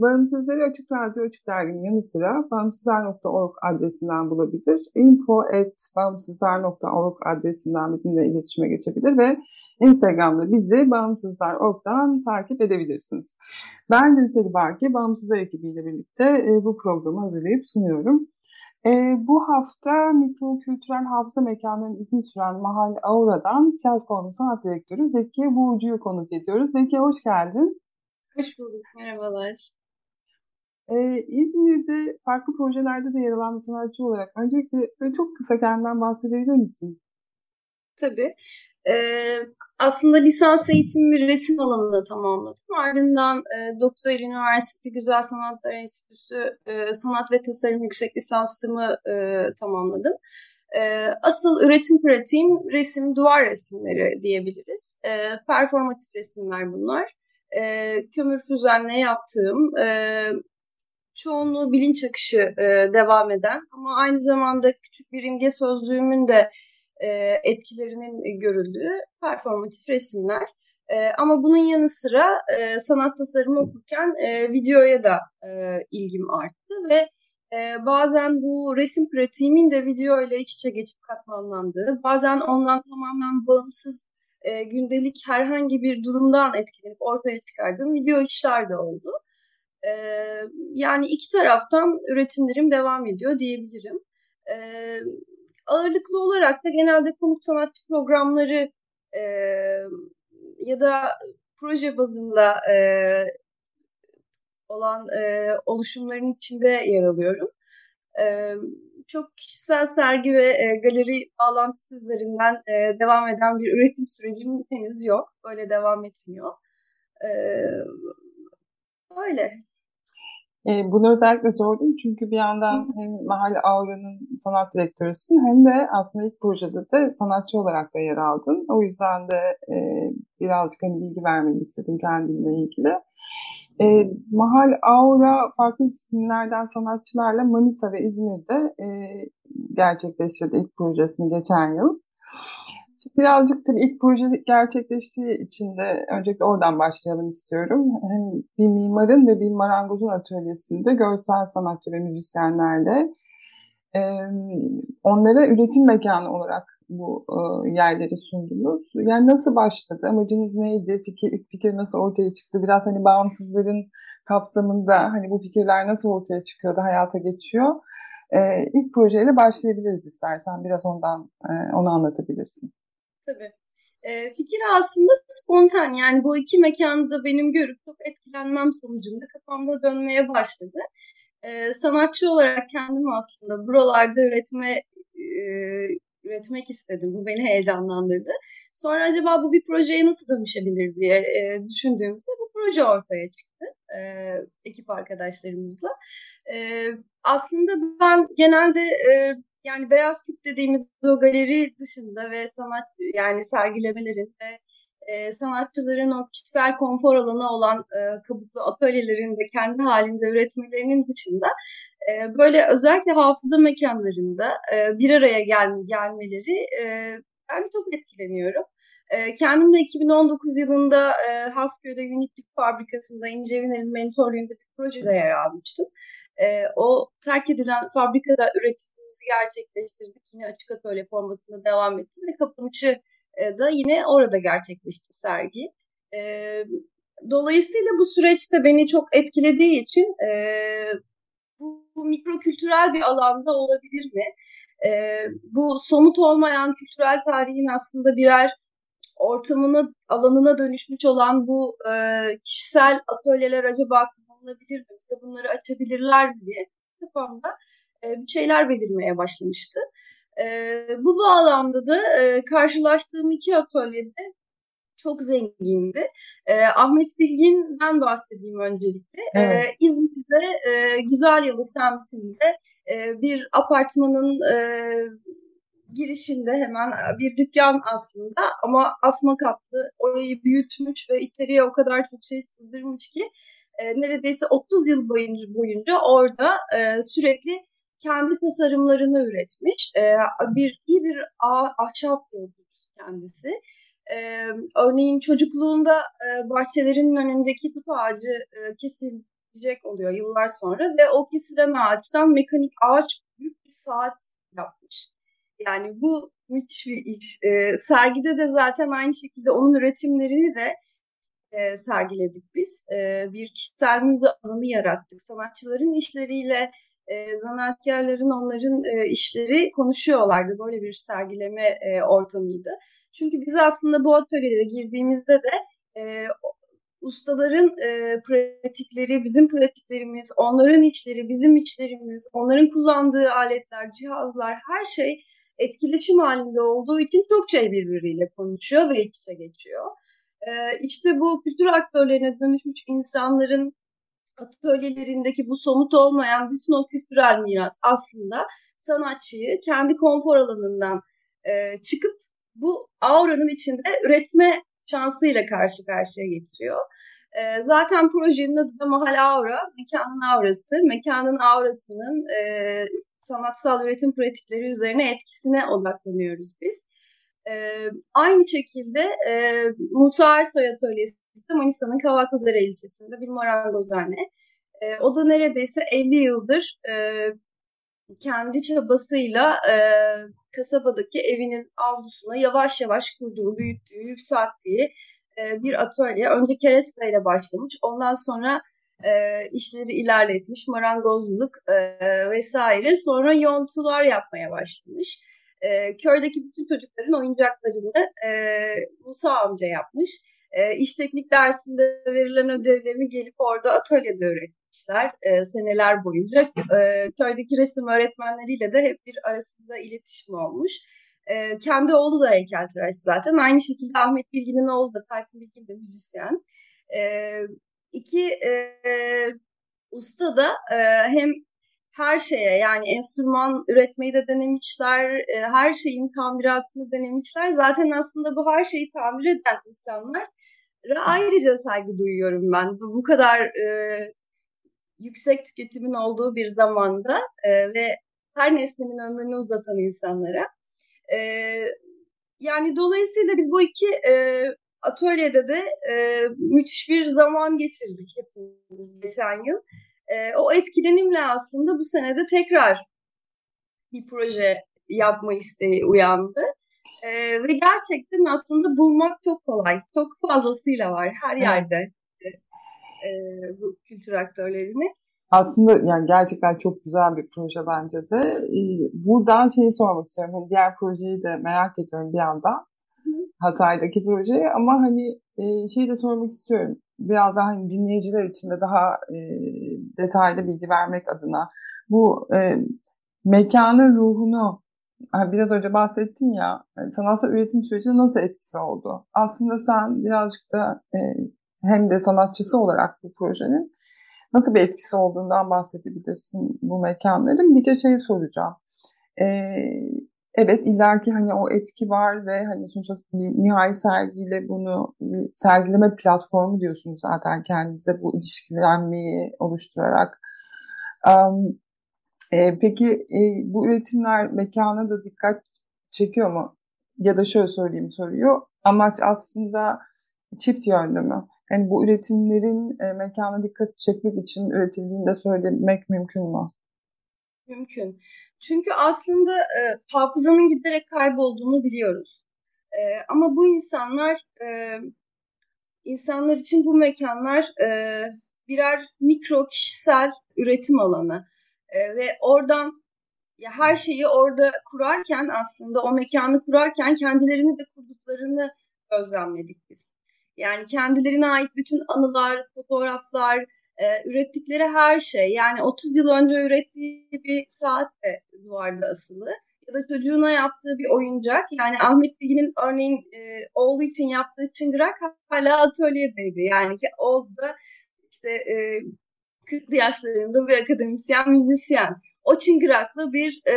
Bağımsızları Açık Radyo Açık Dergi'nin yanı sıra bağımsızlar.org adresinden bulabilir. info.bağımsızlar.org adresinden bizimle iletişime geçebilir ve Instagram'da bizi bağımsızlar.org'dan takip edebilirsiniz. Ben Gülseli Barki, Bağımsızlar ekibiyle birlikte e, bu programı hazırlayıp sunuyorum. E, bu hafta mikro kültürel hafıza mekanlarının izni süren Mahal Aura'dan platformun sanat direktörü Zeki Buğucu'yu konuk ediyoruz. Zeki hoş geldin. Hoş bulduk, merhabalar. Ee, İzmir'de farklı projelerde de yer alan bir sanatçı olarak öncelikle çok kısa kendinden bahsedebilir misin? Tabii. Ee, aslında lisans eğitimimi resim alanında tamamladım. Ardından e, 9 Eylül Üniversitesi Güzel Sanatlar Enstitüsü e, Sanat ve Tasarım Yüksek Lisansımı e, tamamladım. E, asıl üretim pratiğim resim, duvar resimleri diyebiliriz. E, performatif resimler bunlar. E, kömür füzenle yaptığım, e, çoğunluğu bilinç akışı e, devam eden ama aynı zamanda küçük bir imge sözlüğümün de e, etkilerinin görüldüğü performatif resimler. E, ama bunun yanı sıra e, sanat tasarımı okurken e, videoya da e, ilgim arttı ve e, bazen bu resim pratiğimin de video ile iç içe geçip katmanlandığı, bazen ondan tamamen bağımsız e, gündelik herhangi bir durumdan etkilenip ortaya çıkardığım video işler de oldu. E, yani iki taraftan üretimlerim devam ediyor diyebilirim. E, ağırlıklı olarak da genelde konuk sanatçı programları e, ya da proje bazında e, olan e, oluşumların içinde yer alıyorum. E, çok kişisel sergi ve e, galeri bağlantısı üzerinden e, devam eden bir üretim sürecim henüz yok. Böyle devam etmiyor. E, öyle. E, bunu özellikle sordum çünkü bir yandan hem Mahalle Aura'nın sanat direktörüsün hem de aslında ilk projede de sanatçı olarak da yer aldın. O yüzden de e, birazcık hani bilgi vermeni istedim kendimle ilgili. E, Mahal Aura farklı disiplinlerden sanatçılarla Manisa ve İzmir'de e, gerçekleştirdi ilk projesini geçen yıl. Birazcık tabii ilk proje gerçekleştiği için de öncelikle oradan başlayalım istiyorum. Hem bir mimarın ve bir marangozun atölyesinde görsel sanatçı ve müzisyenlerle e, onlara üretim mekanı olarak bu e, yerleri sundunuz. Yani nasıl başladı? Amacınız neydi? Fikir, fikir nasıl ortaya çıktı? Biraz hani bağımsızların kapsamında hani bu fikirler nasıl ortaya çıkıyor da hayata geçiyor? E, ilk projeyle başlayabiliriz istersen. Biraz ondan e, onu anlatabilirsin. Tabii. E, fikir aslında spontan yani bu iki mekanda benim görüp çok etkilenmem sonucunda kafamda dönmeye başladı. E, sanatçı olarak kendim aslında buralarda üretme e, üretmek istedim. Bu beni heyecanlandırdı. Sonra acaba bu bir projeye nasıl dönüşebilir diye e, düşündüğümüzde bu proje ortaya çıktı e, ekip arkadaşlarımızla. E, aslında ben genelde e, yani Beyaz Küp dediğimiz o galeri dışında ve sanat yani sergilemelerin e, sanatçıların o kişisel konfor alanı olan e, kabuklu atölyelerin de kendi halinde üretmelerinin dışında e, böyle özellikle hafıza mekanlarında e, bir araya gel, gelmeleri e, ben çok etkileniyorum. E, kendim de 2019 yılında e, Hasköy'de Uniplik Fabrikası'nda İnce Viner'in mentorluğunda bir projede yer almıştım. E, o terk edilen fabrikada üretim projemizi gerçekleştirdik. Yine açık atölye formatında devam etti ve kapanışı e, da yine orada gerçekleşti sergi. E, dolayısıyla bu süreçte beni çok etkilediği için e, bu, bu mikro kültürel bir alanda olabilir mi? Bu somut olmayan kültürel tarihin aslında birer ortamına, alanına dönüşmüş olan bu kişisel atölyeler acaba kullanılabilir mi? Bize bunları açabilirler mi diye kafamda bir şeyler belirmeye başlamıştı. E, bu bağlamda da e, karşılaştığım iki atölyede çok zengindi. E, Ahmet Bilgin'den bahsedeyim öncelikle. Evet. E, İzmir'de e, Güzel Yalı semtinde e, bir apartmanın e, girişinde hemen bir dükkan aslında ama asma katlı orayı büyütmüş ve içeriye o kadar çok şey sızdırmış ki e, neredeyse 30 yıl boyunca, boyunca orada e, sürekli kendi tasarımlarını üretmiş. E, bir iyi bir ahşap yolcusu kendisi. E, örneğin çocukluğunda e, bahçelerinin önündeki tut ağacı e, kesilecek oluyor yıllar sonra ve o kesilen ağaçtan mekanik ağaç büyük bir saat yapmış. Yani bu müthiş bir iş. E, sergide de zaten aynı şekilde onun üretimlerini de e, sergiledik biz. E, bir kişisel müze alanı yarattık. Sanatçıların işleriyle e, zanaatkarların onların e, işleri konuşuyorlardı. Böyle bir sergileme e, ortamıydı. Çünkü biz aslında bu atölyelere girdiğimizde de e, ustaların e, pratikleri, bizim pratiklerimiz, onların içleri, bizim içlerimiz, onların kullandığı aletler, cihazlar, her şey etkileşim halinde olduğu için çok şey birbiriyle konuşuyor ve iç içe geçiyor. E, işte bu kültür aktörlerine dönüşmüş insanların atölyelerindeki bu somut olmayan bütün o kültürel miras aslında sanatçıyı kendi konfor alanından e, çıkıp bu auranın içinde üretme şansıyla karşı karşıya getiriyor. E, zaten projenin adı da Mahal Aura, mekanın aurası. Mekanın aurasının e, sanatsal üretim pratikleri üzerine etkisine odaklanıyoruz biz. E, aynı şekilde e, Musa Ersoy Atölyesi Manisa'nın Kavaklıdere ilçesinde bir marangozhane. E, o da neredeyse 50 yıldır e, kendi çabasıyla e, kasabadaki evinin avlusuna yavaş yavaş kurduğu, büyüttüğü, yükselttiği e, bir atölye. Önce keresteyle başlamış. Ondan sonra e, işleri ilerletmiş, marangozluk e, vesaire. Sonra yontular yapmaya başlamış. E, köydeki bütün çocukların oyuncaklarını e, Musa amca yapmış. E, iş teknik dersinde verilen ödevlerini gelip orada atölyede öğretmişler e, seneler boyunca. E, köydeki resim öğretmenleriyle de hep bir arasında iletişim olmuş. E, kendi oğlu da heykeltıraş zaten. Aynı şekilde Ahmet Bilgin'in oğlu da, Tayfun Bilgin de müzisyen. E, iki e, usta da e, hem her şeye yani enstrüman üretmeyi de denemişler, e, her şeyin tamiratını denemişler. Zaten aslında bu her şeyi tamir eden insanlar ayrıca saygı duyuyorum ben. Bu, bu kadar e, yüksek tüketimin olduğu bir zamanda e, ve her nesnenin ömrünü uzatan insanlara. E, yani dolayısıyla biz bu iki e, atölyede de e, müthiş bir zaman geçirdik hepimiz geçen yıl. E, o etkilenimle aslında bu senede tekrar bir proje yapma isteği uyandı. E, ve gerçekten aslında bulmak çok kolay. Çok fazlasıyla var her yerde e, bu kültür aktörlerini. Aslında yani gerçekten çok güzel bir proje bence de. Ee, buradan şeyi sormak istiyorum. Hani diğer projeyi de merak ediyorum bir yandan. Hatay'daki projeyi ama hani e, şeyi de sormak istiyorum. Biraz daha hani dinleyiciler için de daha e, detaylı bilgi vermek adına. Bu e, mekanın ruhunu biraz önce bahsettin ya sanatsal üretim sürecinde nasıl etkisi oldu? Aslında sen birazcık da e, hem de sanatçısı olarak bu projenin nasıl bir etkisi olduğundan bahsedebilirsin bu mekanların. Bir de şeyi soracağım. E, evet illaki hani o etki var ve hani sonuçta bir nihai sergiyle bunu bir sergileme platformu diyorsunuz zaten kendinize bu ilişkilenmeyi oluşturarak. Um, e, peki e, bu üretimler mekana da dikkat çekiyor mu? Ya da şöyle söyleyeyim soruyor. Amaç aslında çift yönlü mü? Yani bu üretimlerin e, mekana dikkat çekmek için üretildiğini de söylemek mümkün mü? Mümkün. Çünkü aslında e, hafızanın giderek kaybolduğunu biliyoruz. ama bu insanlar e, insanlar için bu mekanlar e, birer mikro kişisel üretim alanı e, ve oradan ya her şeyi orada kurarken aslında o mekanı kurarken kendilerini de kurduklarını gözlemledik biz. Yani kendilerine ait bütün anılar, fotoğraflar, e, ürettikleri her şey. Yani 30 yıl önce ürettiği bir saat de duvarda asılı. Ya da çocuğuna yaptığı bir oyuncak. Yani Ahmet Bilgin'in örneğin e, oğlu için yaptığı çıngırak hala atölyedeydi. Yani ki oğlu da işte e, 40'lı yaşlarında bir akademisyen, müzisyen. O çıngıraklı bir e,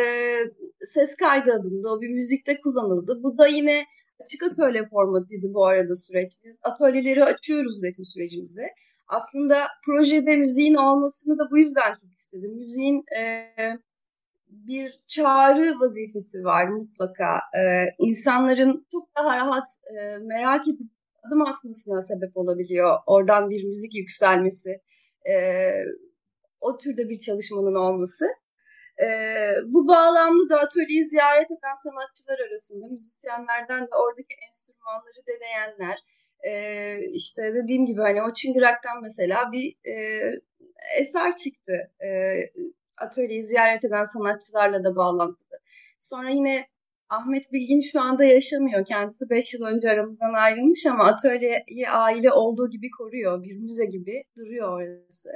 ses kaydı adında o bir müzikte kullanıldı. Bu da yine açık atölye formatıydı bu arada süreç. Biz atölyeleri açıyoruz üretim sürecimizi. Aslında projede müziğin olmasını da bu yüzden çok istedim. Müziğin e, bir çağrı vazifesi var mutlaka. E, insanların çok daha rahat e, merak edip adım atmasına sebep olabiliyor. Oradan bir müzik yükselmesi, e, o türde bir çalışmanın olması. E, bu bağlamda da atölyeyi ziyaret eden sanatçılar arasında müzisyenlerden de oradaki enstrümanları deneyenler, e, işte dediğim gibi hani o çıngıraktan mesela bir e, eser çıktı. E, atölyeyi ziyaret eden sanatçılarla da bağlantılı. Sonra yine Ahmet Bilgin şu anda yaşamıyor. Kendisi 5 yıl önce aramızdan ayrılmış ama atölyeyi aile olduğu gibi koruyor. Bir müze gibi duruyor orası.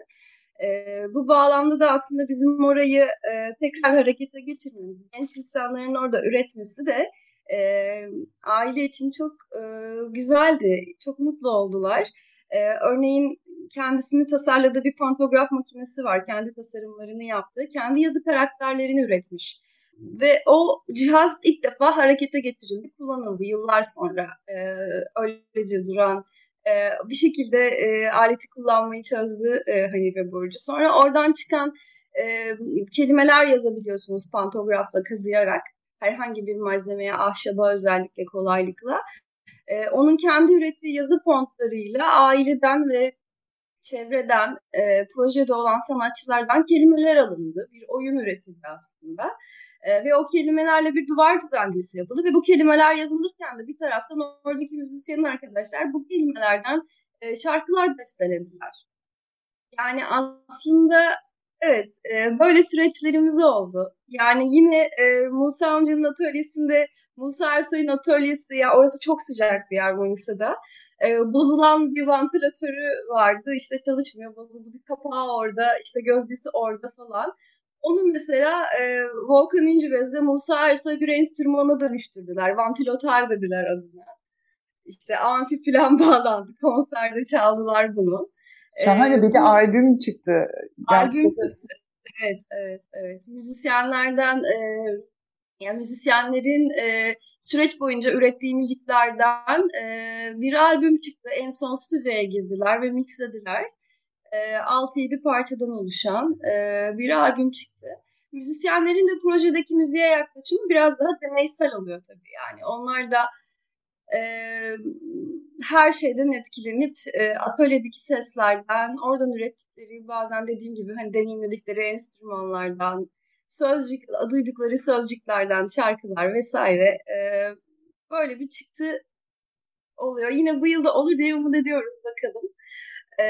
E, bu bağlamda da aslında bizim orayı e, tekrar harekete geçirmemiz, genç insanların orada üretmesi de e, aile için çok e, güzeldi. Çok mutlu oldular. E, örneğin kendisini tasarladığı bir pantograf makinesi var. Kendi tasarımlarını yaptığı. Kendi yazı karakterlerini üretmiş. Ve o cihaz ilk defa harekete getirildi, kullanıldı yıllar sonra. E, öylece duran e, bir şekilde e, aleti kullanmayı çözdü e, Hanife Burcu. Sonra oradan çıkan e, kelimeler yazabiliyorsunuz pantografla kazıyarak herhangi bir malzemeye, ahşaba özellikle kolaylıkla. E, onun kendi ürettiği yazı fontlarıyla aileden ve çevreden, e, projede olan sanatçılardan kelimeler alındı. Bir oyun üretildi aslında. E, ve o kelimelerle bir duvar düzenlemesi yapıldı ve bu kelimeler yazılırken de bir taraftan oradaki müzisyenin arkadaşlar bu kelimelerden e, şarkılar bestelediler. Yani aslında evet e, böyle süreçlerimiz oldu. Yani yine e, Musa amcanın atölyesinde Musa Ersoy'un atölyesi ya orası çok sıcak bir yer Manisa'da. E, bozulan bir vantilatörü vardı işte çalışmıyor bozuldu bir kapağı orada işte gövdesi orada falan. Onun mesela e, Volkan İncibez'de Musa Ersoy bir enstrümana dönüştürdüler. Vantilatör dediler adına. İşte amfi falan bağlandı. Konserde çaldılar bunu. Şahane ee, bir de albüm çıktı. Albüm çıktı. Evet, evet, evet. Müzisyenlerden e, yani müzisyenlerin e, süreç boyunca ürettiği müziklerden e, bir albüm çıktı. En son stüdyoya girdiler ve mixlediler. E, 6-7 parçadan oluşan e, bir albüm çıktı. Müzisyenlerin de projedeki müziğe yaklaşımı biraz daha deneysel oluyor tabii. Yani onlar da e, her şeyden etkilenip e, atölyedeki seslerden, oradan ürettikleri bazen dediğim gibi hani deneyimledikleri enstrümanlardan, sözcük, duydukları sözcüklerden, şarkılar vesaire e, böyle bir çıktı oluyor. Yine bu yılda olur diye umut ediyoruz bakalım. E,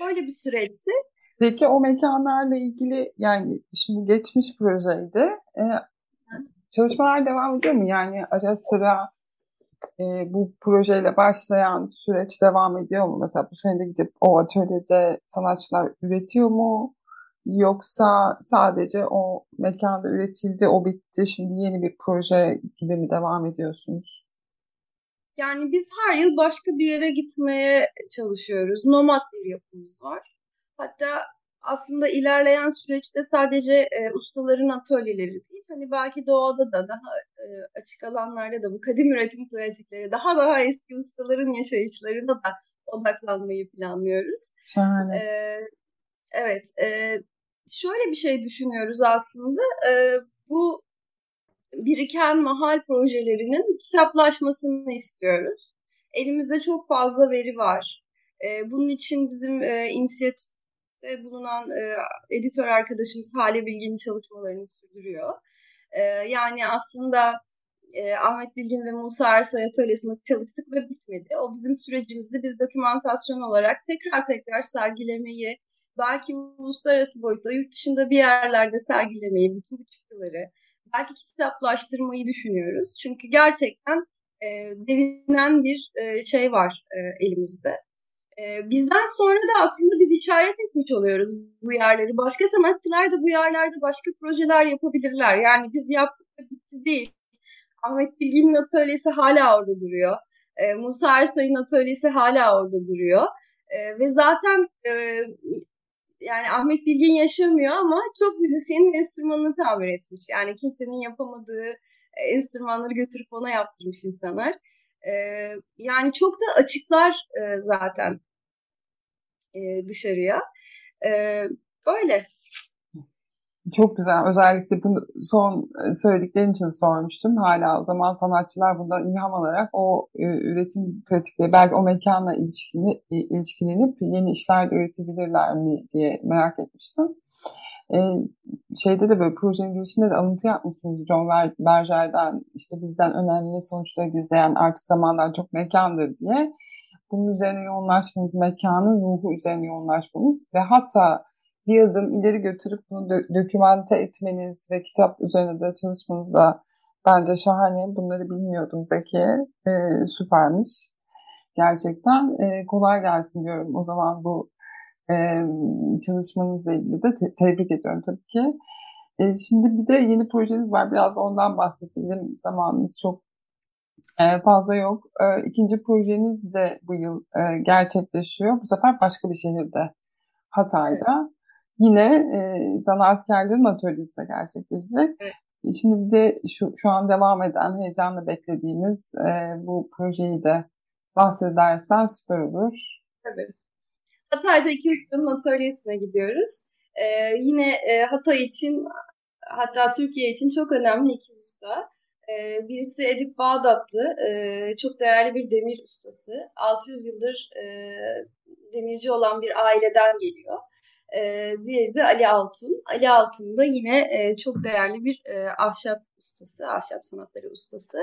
böyle bir süreçti. Peki o mekanlarla ilgili yani şimdi geçmiş projeydi. E, çalışmalar devam ediyor mu? Yani ara sıra e, bu projeyle başlayan süreç devam ediyor mu? Mesela bu sene de gidip o atölyede sanatçılar üretiyor mu? Yoksa sadece o mekanda üretildi, o bitti, şimdi yeni bir proje gibi mi devam ediyorsunuz? Yani biz her yıl başka bir yere gitmeye çalışıyoruz. Nomad bir yapımız var. Hatta aslında ilerleyen süreçte sadece e, ustaların atölyeleri değil, hani belki doğada da daha e, açık alanlarda da bu kadim üretim pratikleri, daha daha eski ustaların yaşayışlarına da odaklanmayı planlıyoruz. Şahane. E, evet, e, şöyle bir şey düşünüyoruz aslında. E, bu biriken mahal projelerinin kitaplaşmasını istiyoruz. Elimizde çok fazla veri var. E, bunun için bizim e, inisiyatifte bulunan e, editör arkadaşımız Hale Bilgin'in çalışmalarını sürdürüyor. E, yani aslında e, Ahmet Bilgin ve Musa Ersoy atölyesinde çalıştık ve bitmedi. O bizim sürecimizi biz dokümantasyon olarak tekrar tekrar sergilemeyi, belki uluslararası boyutta yurt dışında bir yerlerde sergilemeyi, bütün bu çıktıları, belki kitaplaştırmayı düşünüyoruz. Çünkü gerçekten e, devinen bir e, şey var e, elimizde. E, bizden sonra da aslında biz işaret etmiş oluyoruz bu yerleri. Başka sanatçılar da bu yerlerde başka projeler yapabilirler. Yani biz yaptık ve bitti değil. Ahmet Bilgin'in atölyesi hala orada duruyor. E, Musa Ersoy'un atölyesi hala orada duruyor. E, ve zaten e, yani Ahmet Bilgin yaşamıyor ama çok müzisyenin enstrümanını tamir etmiş. Yani kimsenin yapamadığı enstrümanları götürüp ona yaptırmış insanlar. E, yani çok da açıklar e, zaten e, dışarıya. E, böyle. Çok güzel. Özellikle bunu son söylediklerin için sormuştum. Hala o zaman sanatçılar bundan ilham alarak o üretim pratikleri belki o mekanla ilişkili, ilişkilenip yeni işler de üretebilirler mi diye merak etmiştim. E, şeyde de böyle projenin girişinde de alıntı yapmışsınız John Berger'den işte bizden önemli sonuçları gizleyen artık zamanlar çok mekandır diye. Bunun üzerine yoğunlaşmanız, mekanın ruhu üzerine yoğunlaşmanız ve hatta bir adım ileri götürüp bunu dö- dokümante etmeniz ve kitap üzerine de çalışmanız da bence şahane. Bunları bilmiyordum Zeki. E, süpermiş. Gerçekten e, kolay gelsin diyorum o zaman bu e, çalışmanızla ilgili de te- tebrik ediyorum tabii ki. E, şimdi bir de yeni projeniz var. Biraz ondan bahsedelim. Zamanımız çok e, fazla yok. E, ikinci projeniz de bu yıl e, gerçekleşiyor. Bu sefer başka bir şehirde. Hatay'da. Evet yine e, sanatkarların atölyesinde gerçekleşecek. Evet. E, şimdi bir de şu, şu an devam eden, heyecanla beklediğimiz e, bu projeyi de bahsedersen süper olur. Tabii. Hatay'da iki ustanın atölyesine gidiyoruz. Ee, yine e, Hatay için hatta Türkiye için çok önemli iki usta. Ee, birisi Edip Bağdatlı, e, çok değerli bir demir ustası. 600 yıldır e, demirci olan bir aileden geliyor. E, diğeri de Ali Altun. Ali Altun da yine e, çok değerli bir e, ahşap ustası, ahşap sanatları ustası.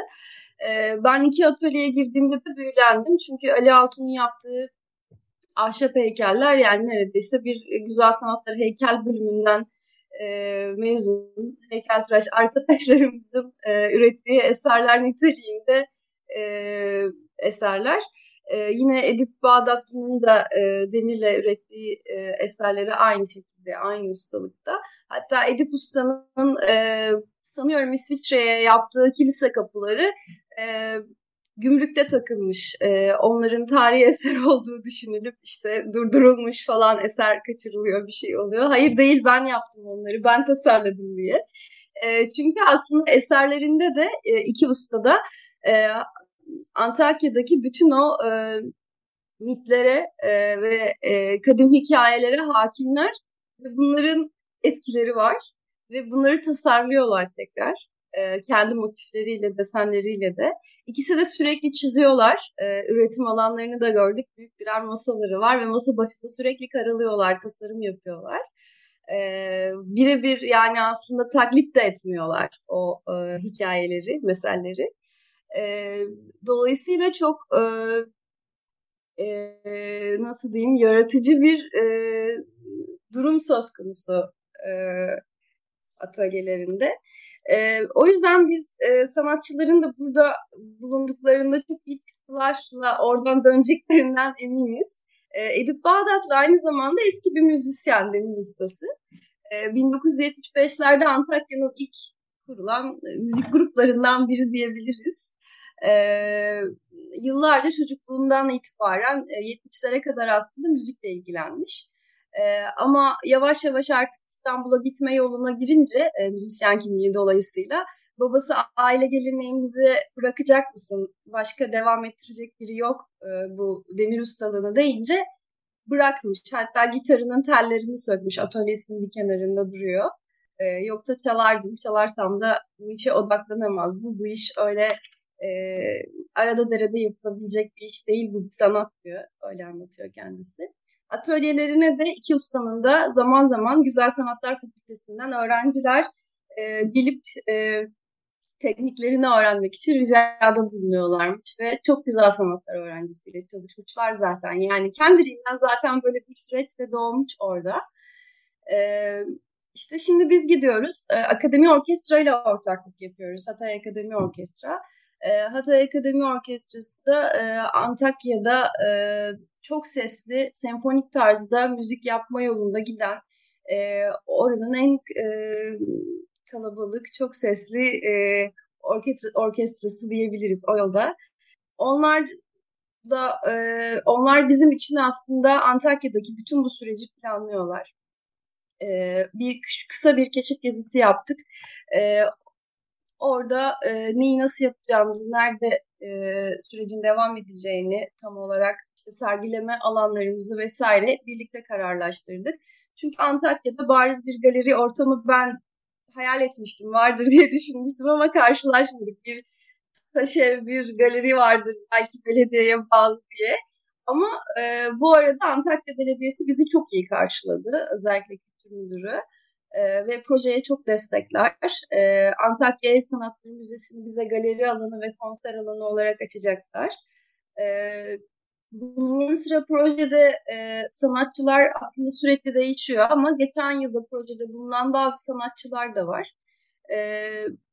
E, ben iki atölyeye girdiğimde de büyülendim. Çünkü Ali Altun'un yaptığı ahşap heykeller yani neredeyse bir güzel sanatları heykel bölümünden e, mezun heykeltıraş arkadaşlarımızın e, ürettiği eserler niteliğinde e, eserler. E, yine Edip Bağdatlı'nın da e, demirle ürettiği e, eserleri aynı şekilde, aynı ustalıkta. Hatta Edip Usta'nın e, sanıyorum İsviçre'ye yaptığı kilise kapıları e, gümrükte takılmış. E, onların tarihi eser olduğu düşünülüp işte durdurulmuş falan eser kaçırılıyor bir şey oluyor. Hayır değil ben yaptım onları, ben tasarladım diye. E, çünkü aslında eserlerinde de e, iki ustada e, Antakya'daki bütün o e, mitlere e, ve e, kadim hikayelere hakimler ve bunların etkileri var ve bunları tasarlıyorlar tekrar e, kendi motifleriyle, desenleriyle de. İkisi de sürekli çiziyorlar. E, üretim alanlarını da gördük. Büyük birer masaları var ve masa başında sürekli karalıyorlar, tasarım yapıyorlar. E, Birebir yani aslında taklit de etmiyorlar o e, hikayeleri, meselleri. E, dolayısıyla çok e, e, nasıl diyeyim yaratıcı bir e, durum söz konusu e, atölyelerinde. E, o yüzden biz e, sanatçıların da burada bulunduklarında çok iyi çıktılarla oradan döneceklerinden eminiz. E, Edip Bağdatlı aynı zamanda eski bir müzisyen, demir ustası. E, 1975'lerde Antakya'nın ilk kurulan müzik gruplarından biri diyebiliriz e, yıllarca çocukluğundan itibaren e, 70'lere kadar aslında müzikle ilgilenmiş. E, ama yavaş yavaş artık İstanbul'a gitme yoluna girince e, müzisyen kimliği dolayısıyla babası aile geleneğimizi bırakacak mısın? Başka devam ettirecek biri yok e, bu demir ustalığını deyince bırakmış. Hatta gitarının tellerini sökmüş atölyesinin bir kenarında duruyor. E, yoksa çalardım. Çalarsam da bu işe odaklanamazdım. Bu iş öyle e, arada derede yapılabilecek bir iş değil bu bir sanat diyor. Öyle anlatıyor kendisi. Atölyelerine de iki ustanın da zaman zaman Güzel Sanatlar Fakültesinden öğrenciler e, gelip e, tekniklerini öğrenmek için ricada bulunuyorlarmış ve çok güzel sanatlar öğrencisiyle çalışmışlar zaten. Yani kendiliğinden zaten böyle bir süreçte doğmuş orada. Ee, işte şimdi biz gidiyoruz. Ee, Akademi Orkestra ile ortaklık yapıyoruz. Hatay Akademi Orkestra. Ee, Hatay Akademi Orkestrası da e, Antakya'da e, çok sesli, senfonik tarzda müzik yapma yolunda giden e, oranın en e, kalabalık, çok sesli orkestra, orkestrası diyebiliriz o yolda. Onlar da onlar bizim için aslında Antakya'daki bütün bu süreci planlıyorlar. Bir kısa bir keşif gezisi yaptık. Orada e, neyi nasıl yapacağımızı, nerede e, sürecin devam edeceğini tam olarak işte sergileme alanlarımızı vesaire birlikte kararlaştırdık. Çünkü Antakya'da bariz bir galeri ortamı ben hayal etmiştim, vardır diye düşünmüştüm ama karşılaşmadık. Bir taş ev, bir galeri vardır belki belediyeye bağlı diye. Ama e, bu arada Antakya Belediyesi bizi çok iyi karşıladı. Özellikle kültür müdürü. E, ve projeye çok destekler. E, Antakya El Sanatları Müzesi'ni bize galeri alanı ve konser alanı olarak açacaklar. E, bunun sıra projede e, sanatçılar aslında sürekli değişiyor ama geçen yılda projede bulunan bazı sanatçılar da var. E,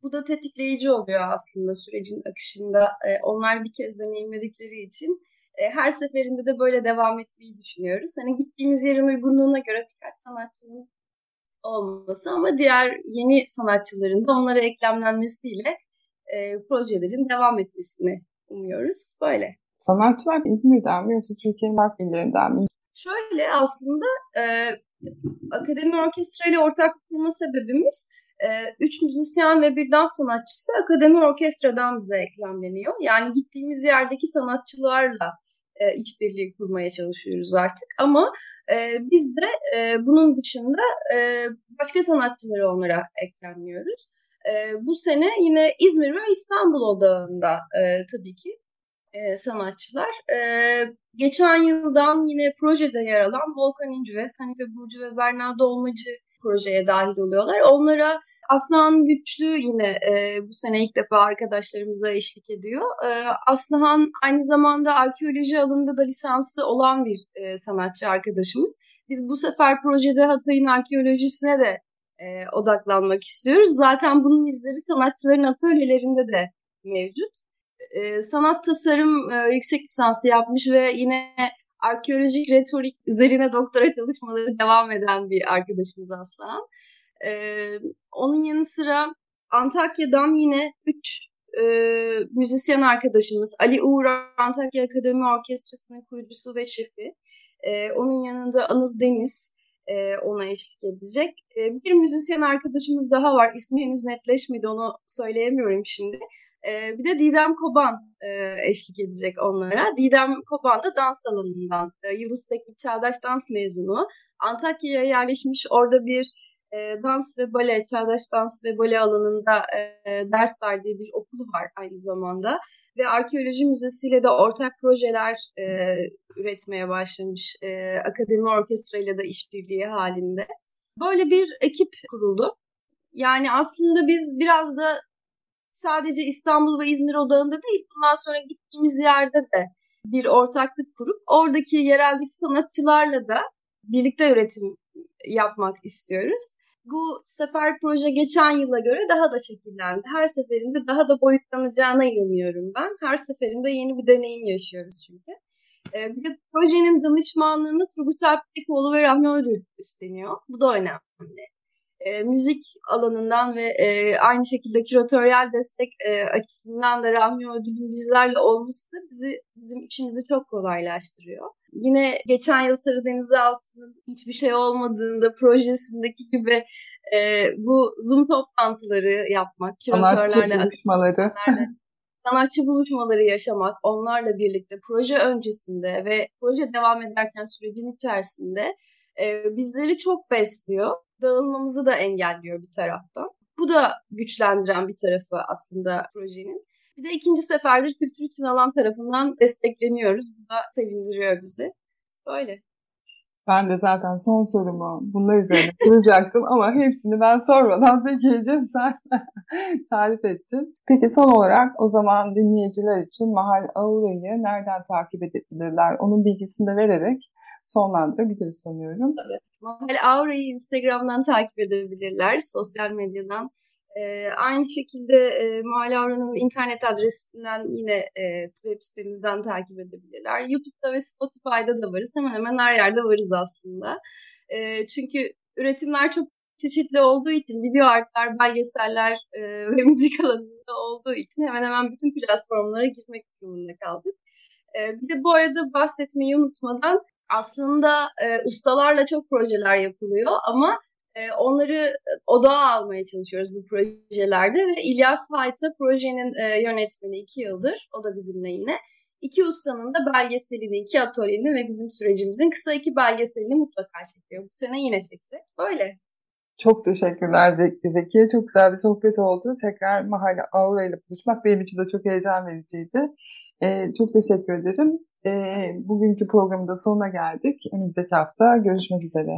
bu da tetikleyici oluyor aslında sürecin akışında. E, onlar bir kez deneyimledikleri için e, her seferinde de böyle devam etmeyi düşünüyoruz. Hani gittiğimiz yerin uygunluğuna göre birkaç sanatçının olması ama diğer yeni sanatçıların da onlara eklemlenmesiyle e, projelerin devam etmesini umuyoruz. Böyle. Sanatçılar İzmir'den mi yoksa Türkiye'nin farklı illerinden mi? Şöyle aslında e, akademi orkestra ile ortak kurma sebebimiz e, üç müzisyen ve bir dans sanatçısı akademi orkestradan bize eklemleniyor. Yani gittiğimiz yerdeki sanatçılarla e, işbirliği kurmaya çalışıyoruz artık. Ama e, biz de e, bunun dışında e, başka sanatçıları onlara eklemliyoruz. E, bu sene yine İzmir ve İstanbul odağında e, tabii ki e, sanatçılar. E, geçen yıldan yine projede yer alan Volkan İnci Hanife Burcu ve Berna Dolmacı projeye dahil oluyorlar. Onlara Aslıhan Güçlü yine e, bu sene ilk defa arkadaşlarımıza eşlik ediyor. E, Aslıhan aynı zamanda arkeoloji alanında da lisanslı olan bir e, sanatçı arkadaşımız. Biz bu sefer projede Hatay'ın arkeolojisine de e, odaklanmak istiyoruz. Zaten bunun izleri sanatçıların atölyelerinde de mevcut. E, sanat tasarım e, yüksek lisansı yapmış ve yine arkeolojik retorik üzerine doktora çalışmaları devam eden bir arkadaşımız Aslan. E, onun yanı sıra Antakya'dan yine üç e, müzisyen arkadaşımız Ali Uğur Antakya Akademi Orkestrası'nın kurucusu ve şefi. E, onun yanında Anıl Deniz e, ona eşlik edecek. E, bir müzisyen arkadaşımız daha var. İsmi henüz netleşmedi onu söyleyemiyorum şimdi. E, bir de Didem Koban e, eşlik edecek onlara. Didem Koban da dans alanından. E, Yıldız Teknik Çağdaş Dans mezunu. Antakya'ya yerleşmiş. Orada bir e, dans ve bale, çağdaş dans ve bale alanında e, ders verdiği bir okulu var aynı zamanda. Ve arkeoloji müzesiyle de ortak projeler e, üretmeye başlamış. E, akademi orkestra ile de işbirliği halinde. Böyle bir ekip kuruldu. Yani aslında biz biraz da sadece İstanbul ve İzmir odağında değil, bundan sonra gittiğimiz yerde de bir ortaklık kurup oradaki yereldeki sanatçılarla da birlikte üretim yapmak istiyoruz. Bu sefer proje geçen yıla göre daha da şekillendi. Her seferinde daha da boyutlanacağına inanıyorum ben. Her seferinde yeni bir deneyim yaşıyoruz çünkü. Ee, bir de projenin danışmanlığını Turgut Alptekoğlu ve Rahmi Ödül üstleniyor. Bu da önemli e, müzik alanından ve e, aynı şekilde küratöryel destek e, açısından da Rahmi Ödül'ün bizlerle olması da bizi bizim işimizi çok kolaylaştırıyor. Yine geçen yıl Sarı Deniz Altı'nın hiçbir şey olmadığında projesindeki gibi e, bu Zoom toplantıları yapmak, küratörlerle, sanatçı buluşmaları. sanatçı buluşmaları yaşamak, onlarla birlikte proje öncesinde ve proje devam ederken sürecin içerisinde e, bizleri çok besliyor dağılmamızı da engelliyor bir taraftan. Bu da güçlendiren bir tarafı aslında projenin. Bir de ikinci seferdir Kültür için alan tarafından destekleniyoruz. Bu da sevindiriyor bizi. Böyle. Ben de zaten son sorumu bunlar üzerine kuracaktım ama hepsini ben sormadan Zekiye'cim sen tarif ettin. Peki son olarak o zaman dinleyiciler için Mahal Aura'yı nereden takip edebilirler? Onun bilgisini de vererek sonlandırabiliriz sanıyorum. Tabii. Mahal Aura'yı Instagram'dan takip edebilirler, sosyal medyadan. Ee, aynı şekilde e, Mahal Aura'nın internet adresinden yine e, web sitemizden takip edebilirler. YouTube'da ve Spotify'da da varız. Hemen hemen her yerde varız aslında. E, çünkü üretimler çok çeşitli olduğu için video artlar, belgeseller e, ve müzik alanında olduğu için hemen hemen bütün platformlara girmek durumunda kaldık. E, bir de bu arada bahsetmeyi unutmadan aslında e, ustalarla çok projeler yapılıyor ama e, onları odağa almaya çalışıyoruz bu projelerde ve İlyas Hayta projenin e, yönetmeni iki yıldır, o da bizimle yine. İki ustanın da belgeselini, iki atölyeni ve bizim sürecimizin kısa iki belgeselini mutlaka çekiyor. Bu sene yine çekecek. Böyle. Çok teşekkürler Zeki. Zekiye. Çok güzel bir sohbet oldu. Tekrar Mahalle Aura ile buluşmak benim için de çok heyecan vericiydi. Ee, çok teşekkür ederim. Ee, bugünkü programın da sonuna geldik. Önümüzdeki hafta görüşmek üzere.